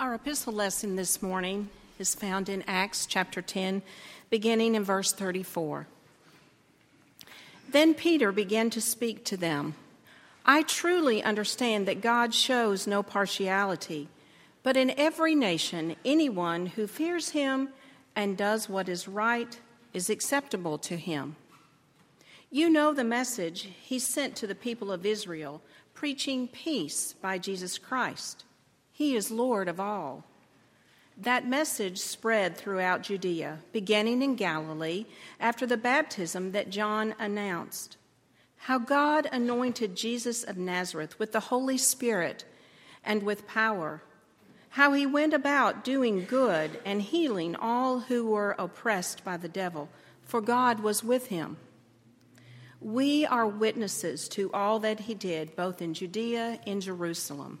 Our epistle lesson this morning is found in Acts chapter 10, beginning in verse 34. Then Peter began to speak to them. I truly understand that God shows no partiality, but in every nation, anyone who fears him and does what is right is acceptable to him. You know the message he sent to the people of Israel, preaching peace by Jesus Christ. He is Lord of all. That message spread throughout Judea, beginning in Galilee after the baptism that John announced. How God anointed Jesus of Nazareth with the Holy Spirit and with power. How he went about doing good and healing all who were oppressed by the devil, for God was with him. We are witnesses to all that he did, both in Judea and Jerusalem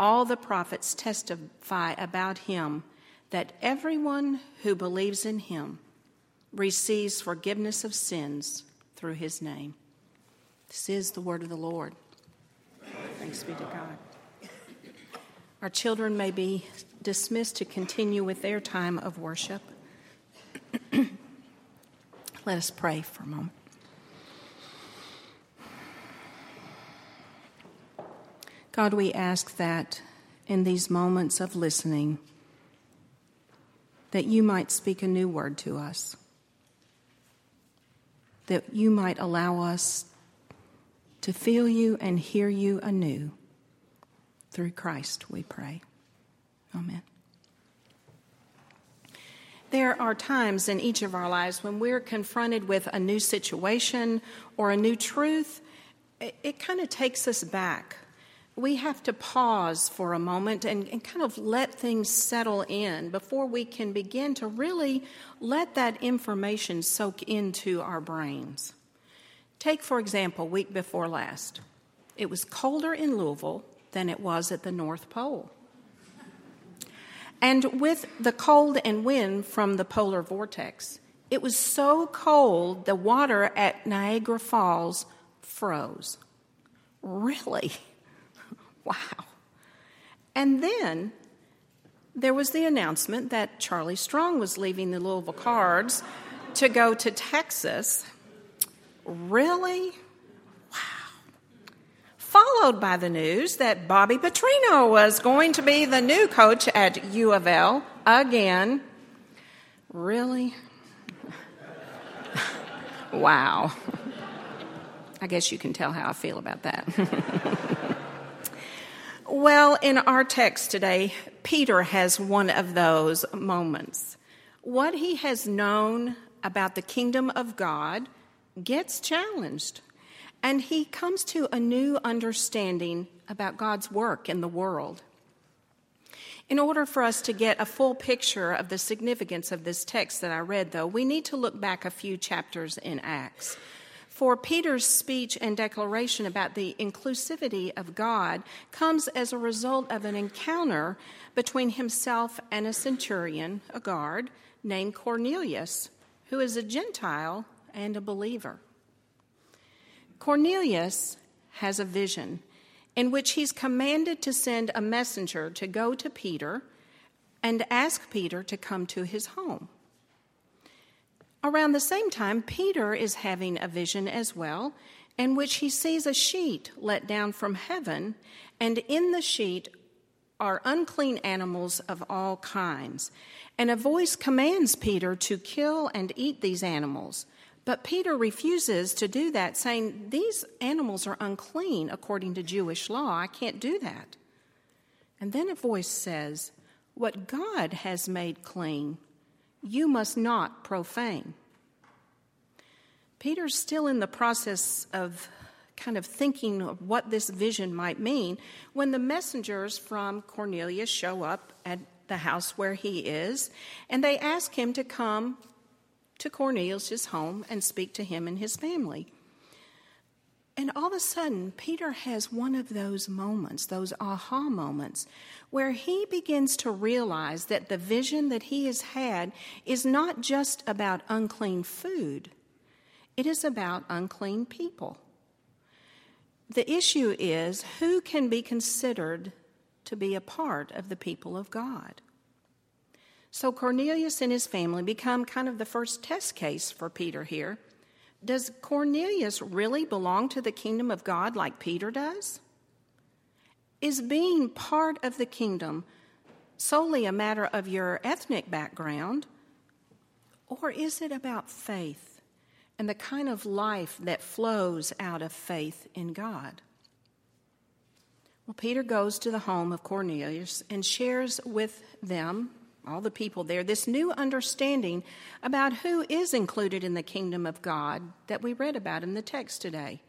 All the prophets testify about him that everyone who believes in him receives forgiveness of sins through his name. This is the word of the Lord. Thanks be to God. Our children may be dismissed to continue with their time of worship. Let us pray for a moment. God, we ask that in these moments of listening, that you might speak a new word to us, that you might allow us to feel you and hear you anew. Through Christ, we pray. Amen. There are times in each of our lives when we're confronted with a new situation or a new truth, it, it kind of takes us back we have to pause for a moment and, and, kind of let things settle in before we can begin to really let that information soak into our brains. Take, for example, week before last. It was colder in Louisville than it was at the North Pole. And with the cold and wind from the polar vortex, it was so cold the water at Niagara Falls froze. Really? Wow. And then there was the announcement that Charlie Strong was leaving the Louisville Cards to go to Texas. Really? Wow. Followed by the news that Bobby Petrino was going to be the new coach at U of L again. Really? wow. I guess you can tell how I feel about that. Well, in our text today, Peter has one of those moments. What he has known about the kingdom of God gets challenged, and he comes to a new understanding about God's work in the world. In order for us to get a full picture of the significance of this text that I read, though, we need to look back a few chapters in Acts. For Peter's speech and declaration about the inclusivity of God comes as a result of an encounter between himself and a centurion, a guard, named Cornelius, who is a Gentile and a believer. Cornelius has a vision in which he's commanded to send a messenger to go to Peter and ask Peter to come to his home. Around the same time, Peter is having a vision as well, in which he sees a sheet let down from heaven, and in the sheet are unclean animals of all kinds. And a voice commands Peter to kill and eat these animals. But Peter refuses to do that, saying, These animals are unclean according to Jewish law. I can't do that. And then a voice says, What God has made clean, you must not profane. Peter's still in the process of kind of thinking of what this vision might mean when the messengers from Cornelius show up at the house where he is, and they ask him to come to Cornelius' home and speak to him and his family. And all of a sudden, Peter has one of those moments, those aha moments, where he begins to realize that the vision that he has had is not just about unclean food, it is about unclean people. The issue is who can be considered to be a part of the people of God. So Cornelius and his family become kind of the first test case for Peter here. Does Cornelius really belong to the kingdom of God like Peter does? Is being part of the kingdom solely a matter of your ethnic background, or is it about faith and the kind of life that flows out of faith in God? Well, Peter goes to the home of Cornelius and shares with them, all the people there, this new understanding about who is included in the kingdom of God that we read about in the text today.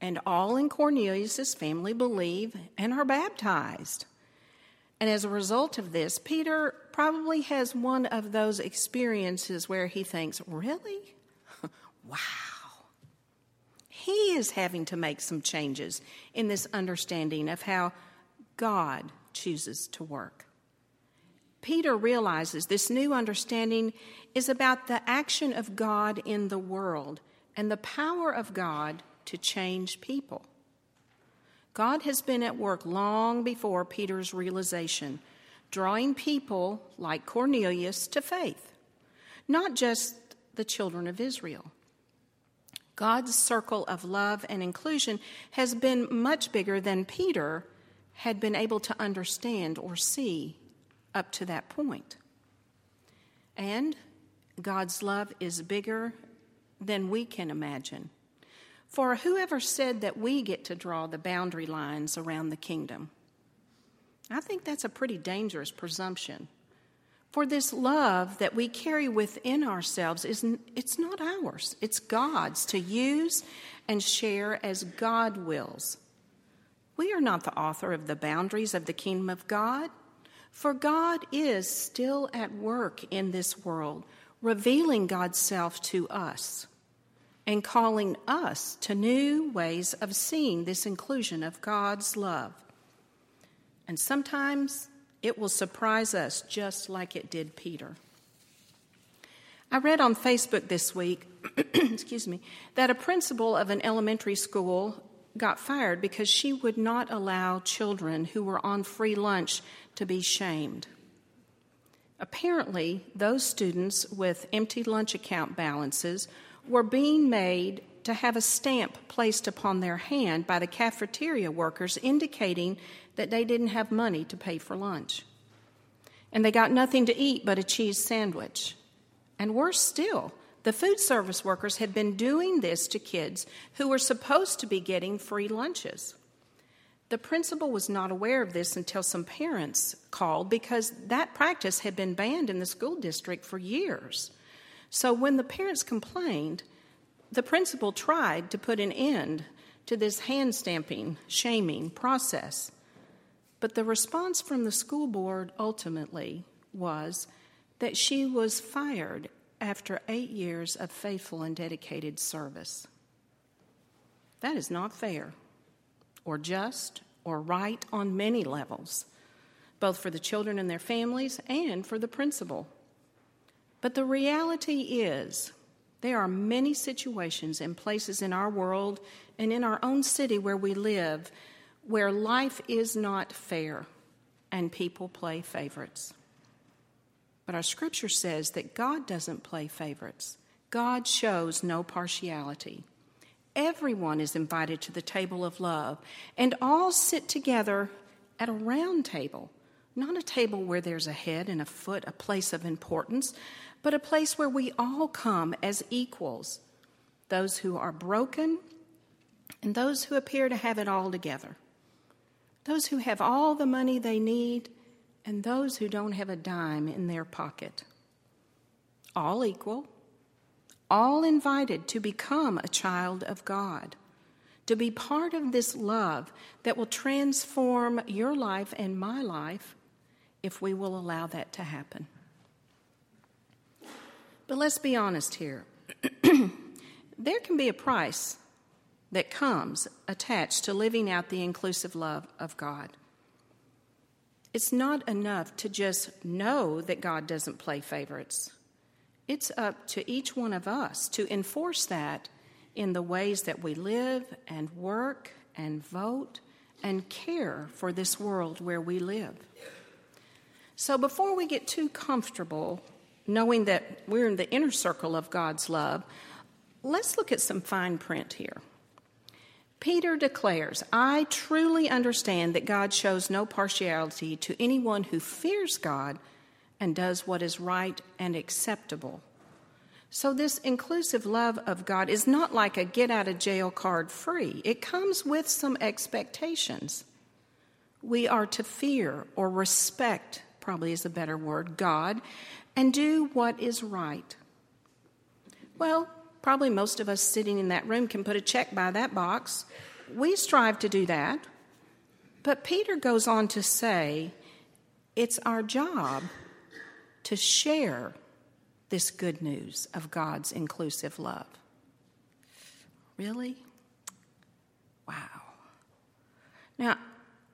And all in Cornelius' family believe and are baptized. And as a result of this, Peter probably has one of those experiences where he thinks, Really? wow. He is having to make some changes in this understanding of how God chooses to work. Peter realizes this new understanding is about the action of God in the world and the power of God to change people. God has been at work long before Peter's realization, drawing people like Cornelius to faith, not just the children of Israel. God's circle of love and inclusion has been much bigger than Peter had been able to understand or see up to that point. And God's love is bigger than we can imagine. For whoever said that we get to draw the boundary lines around the kingdom? I think that's a pretty dangerous presumption. For this love that we carry within ourselves is it's not ours. It's God's to use and share as God wills. We are not the author of the boundaries of the kingdom of God. For God is still at work in this world, revealing God's self to us and calling us to new ways of seeing this inclusion of God's love. And sometimes it will surprise us just like it did Peter. I read on Facebook this week, excuse me, that a principal of an elementary school got fired because she would not allow children who were on free lunch to be shamed. Apparently, those students with empty lunch account balances were being made to have a stamp placed upon their hand by the cafeteria workers indicating that they didn't have money to pay for lunch. And they got nothing to eat but a cheese sandwich. And worse still, the food service workers had been doing this to kids who were supposed to be getting free lunches. The principal was not aware of this until some parents called because that practice had been banned in the school district for years. So when the parents complained, the principal tried to put an end to this hand stamping, shaming process. But the response from the school board ultimately was that she was fired after eight years of faithful and dedicated service. That is not fair or just or right on many levels, both for the children and their families and for the principal. But the reality is, there are many situations and places in our world and in our own city where we live where life is not fair and people play favorites. But our scripture says that God doesn't play favorites, God shows no partiality. Everyone is invited to the table of love, and all sit together at a round table, not a table where there's a head and a foot, a place of importance, but a place where we all come as equals those who are broken and those who appear to have it all together, those who have all the money they need and those who don't have a dime in their pocket. All equal, all invited to become a child of God, to be part of this love that will transform your life and my life if we will allow that to happen. But let's be honest here. there can be a price that comes attached to living out the inclusive love of God. It's not enough to just know that God doesn't play favorites. It's up to each one of us to enforce that in the ways that we live and work and vote and care for this world where we live. So before we get too comfortable knowing that we're in the inner circle of God's love, let's look at some fine print here. Peter declares, I truly understand that God shows no partiality to anyone who fears God and does what is right and acceptable. So, this inclusive love of God is not like a get out of jail card free, it comes with some expectations. We are to fear or respect, probably is a better word, God, and do what is right. Well, probably most of us sitting in that room can put a check by that box. We strive to do that. But Peter goes on to say it's our job to share this good news of God's inclusive love. Really? Wow. Now,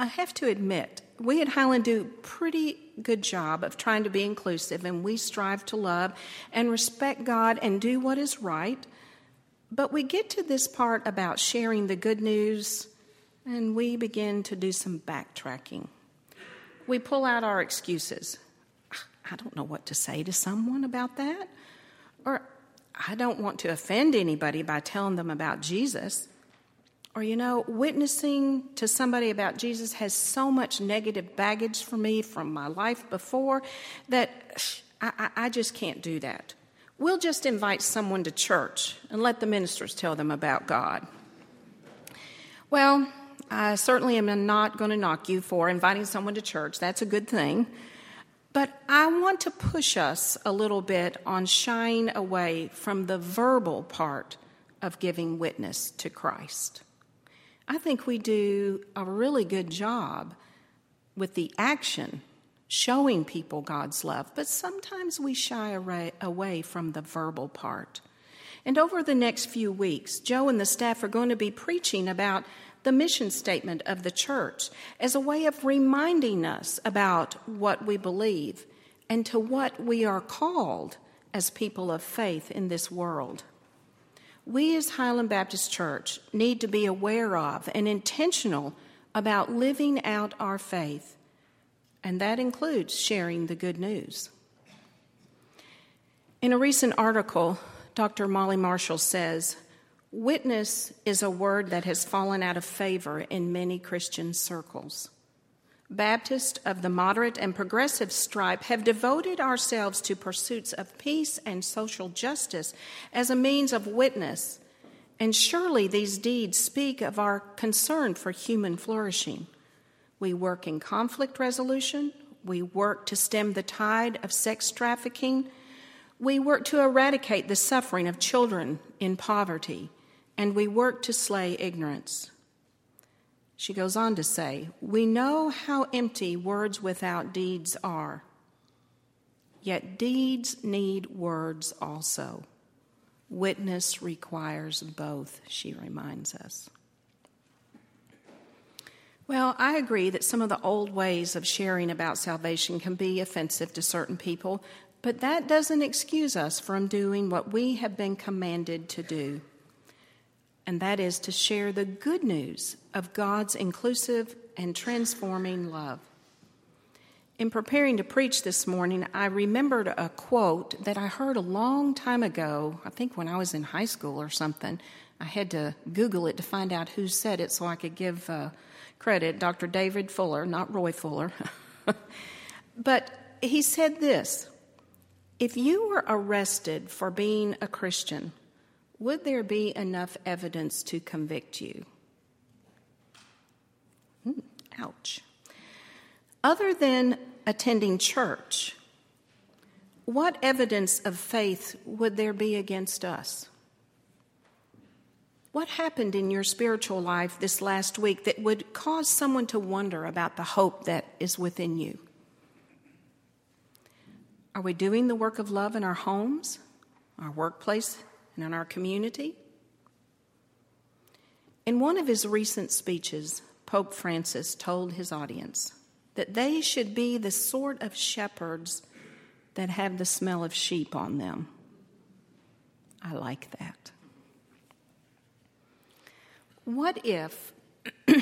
I have to admit, we at Highland do pretty good job of trying to be inclusive, and we strive to love and respect God and do what is right. But we get to this part about sharing the good news, and we begin to do some backtracking. We pull out our excuses. I don't know what to say to someone about that. Or I don't want to offend anybody by telling them about Jesus. Or, you know, witnessing to somebody about Jesus has so much negative baggage for me from my life before that I, I, just can't do that. We'll just invite someone to church and let the ministers tell them about God. Well, I certainly am not going to knock you for inviting someone to church. That's a good thing. But I want to push us a little bit on shying away from the verbal part of giving witness to Christ. I think we do a really good job with the action showing people God's love, but sometimes we shy away from the verbal part. And over the next few weeks, Joe and the staff are going to be preaching about the mission statement of the church as a way of reminding us about what we believe and to what we are called as people of faith in this world we as Highland Baptist Church need to be aware of and intentional about living out our faith, and that includes sharing the good news. In a recent article, Dr. Molly Marshall says, Witness is a word that has fallen out of favor in many Christian circles. Baptists of the moderate and progressive stripe have devoted ourselves to pursuits of peace and social justice as a means of witness, and surely these deeds speak of our concern for human flourishing. We work in conflict resolution, we work to stem the tide of sex trafficking, we work to eradicate the suffering of children in poverty, and we work to slay ignorance. She goes on to say, We know how empty words without deeds are. Yet deeds need words also. Witness requires both, she reminds us. Well, I agree that some of the old ways of sharing about salvation can be offensive to certain people, but that doesn't excuse us from doing what we have been commanded to do and that is to share the good news of God's inclusive and transforming love. In preparing to preach this morning, I remembered a quote that I heard a long time ago, I think when I was in high school or something. I had to Google it to find out who said it so I could give uh, credit. Dr. David Fuller, not Roy Fuller. but he said this If you were arrested for being a Christian, would there be enough evidence to convict you? Hmm, ouch. Other than attending church, what evidence of faith would there be against us? What happened in your spiritual life this last week that would cause someone to wonder about the hope that is within you? Are we doing the work of love in our homes, our workplace, and in our community? In one of his recent speeches, Pope Francis told his audience that they should be the sort of shepherds that have the smell of sheep on them. I like that. What if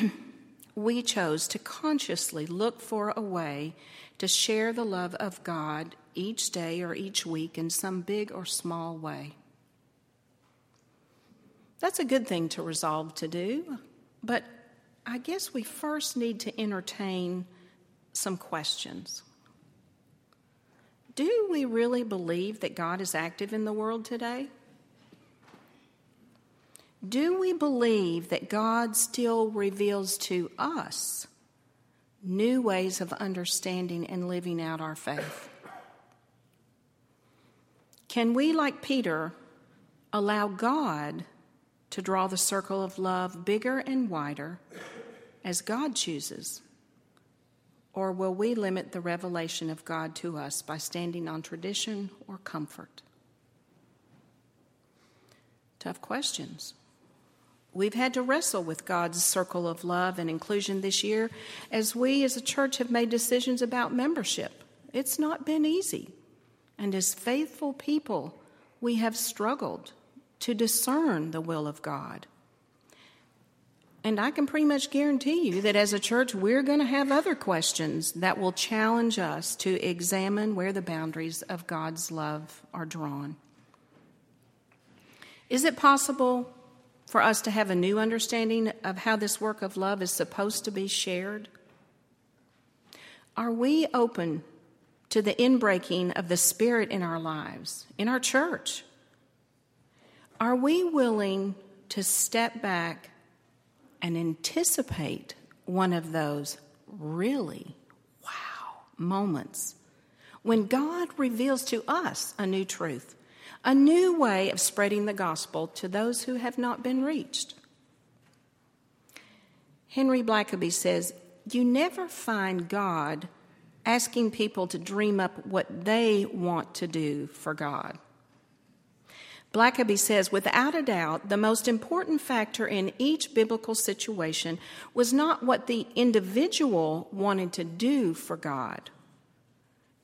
we chose to consciously look for a way to share the love of God each day or each week in some big or small way? That's a good thing to resolve to do, but I guess we first need to entertain some questions. Do we really believe that God is active in the world today? Do we believe that God still reveals to us new ways of understanding and living out our faith? Can we, like Peter, allow God to draw the circle of love bigger and wider as God chooses? Or will we limit the revelation of God to us by standing on tradition or comfort? Tough questions. We've had to wrestle with God's circle of love and inclusion this year as we as a church have made decisions about membership. It's not been easy. And as faithful people, we have struggled to discern the will of God. And I can pretty much guarantee you that as a church, we're going to have other questions that will challenge us to examine where the boundaries of God's love are drawn. Is it possible for us to have a new understanding of how this work of love is supposed to be shared? Are we open to the inbreaking of the Spirit in our lives, in our church? Are we willing to step back and anticipate one of those really wow moments when God reveals to us a new truth? a new way of spreading the gospel to those who have not been reached. Henry Blackaby says, You never find God asking people to dream up what they want to do for God. Blackaby says, without a doubt, the most important factor in each biblical situation was not what the individual wanted to do for God.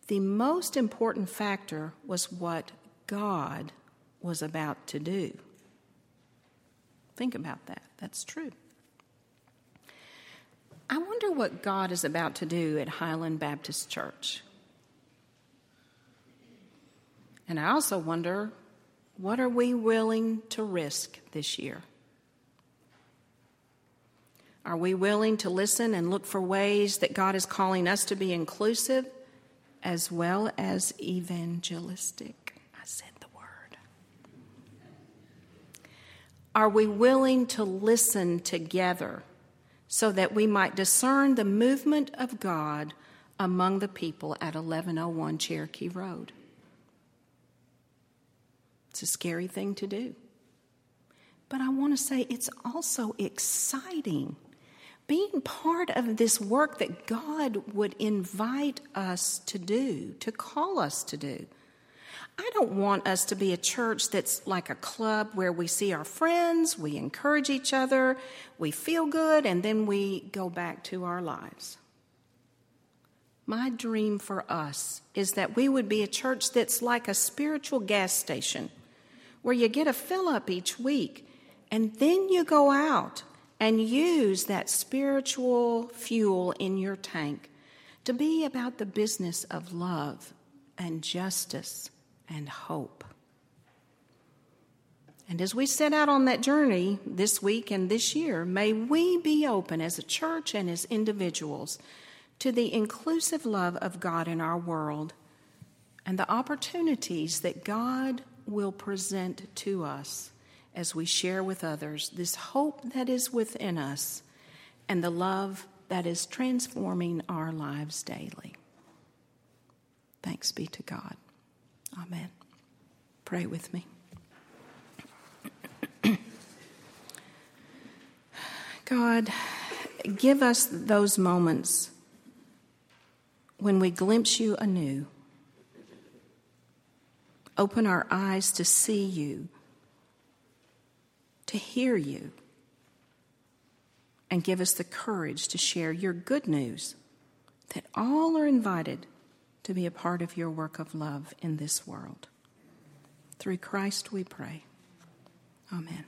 The most important factor was what God was about to do. Think about that. That's true. I wonder what God is about to do at Highland Baptist Church. And I also wonder what are we willing to risk this year? Are we willing to listen and look for ways that God is calling us to be inclusive as well as evangelistic? I said the word. Are we willing to listen together so that we might discern the movement of God among the people at 1101 Cherokee Road? It's a scary thing to do. But I want to say it's also exciting. Being part of this work that God would invite us to do, to call us to do. I don't want us to be a church that's like a club where we see our friends, we encourage each other, we feel good, and then we go back to our lives. My dream for us is that we would be a church that's like a spiritual gas station where you get a fill up each week and then you go out and use that spiritual fuel in your tank to be about the business of love and justice and hope. And as we set out on that journey this week and this year, may we be open as a church and as individuals to the inclusive love of God in our world and the opportunities that God will present to us as we share with others this hope that is within us and the love that is transforming our lives daily. Thanks be to God. Amen. Pray with me. God, give us those moments when we glimpse you anew. Open our eyes to see you, to hear you, and give us the courage to share your good news that all are invited to be a part of your work of love in this world. Through Christ we pray. Amen.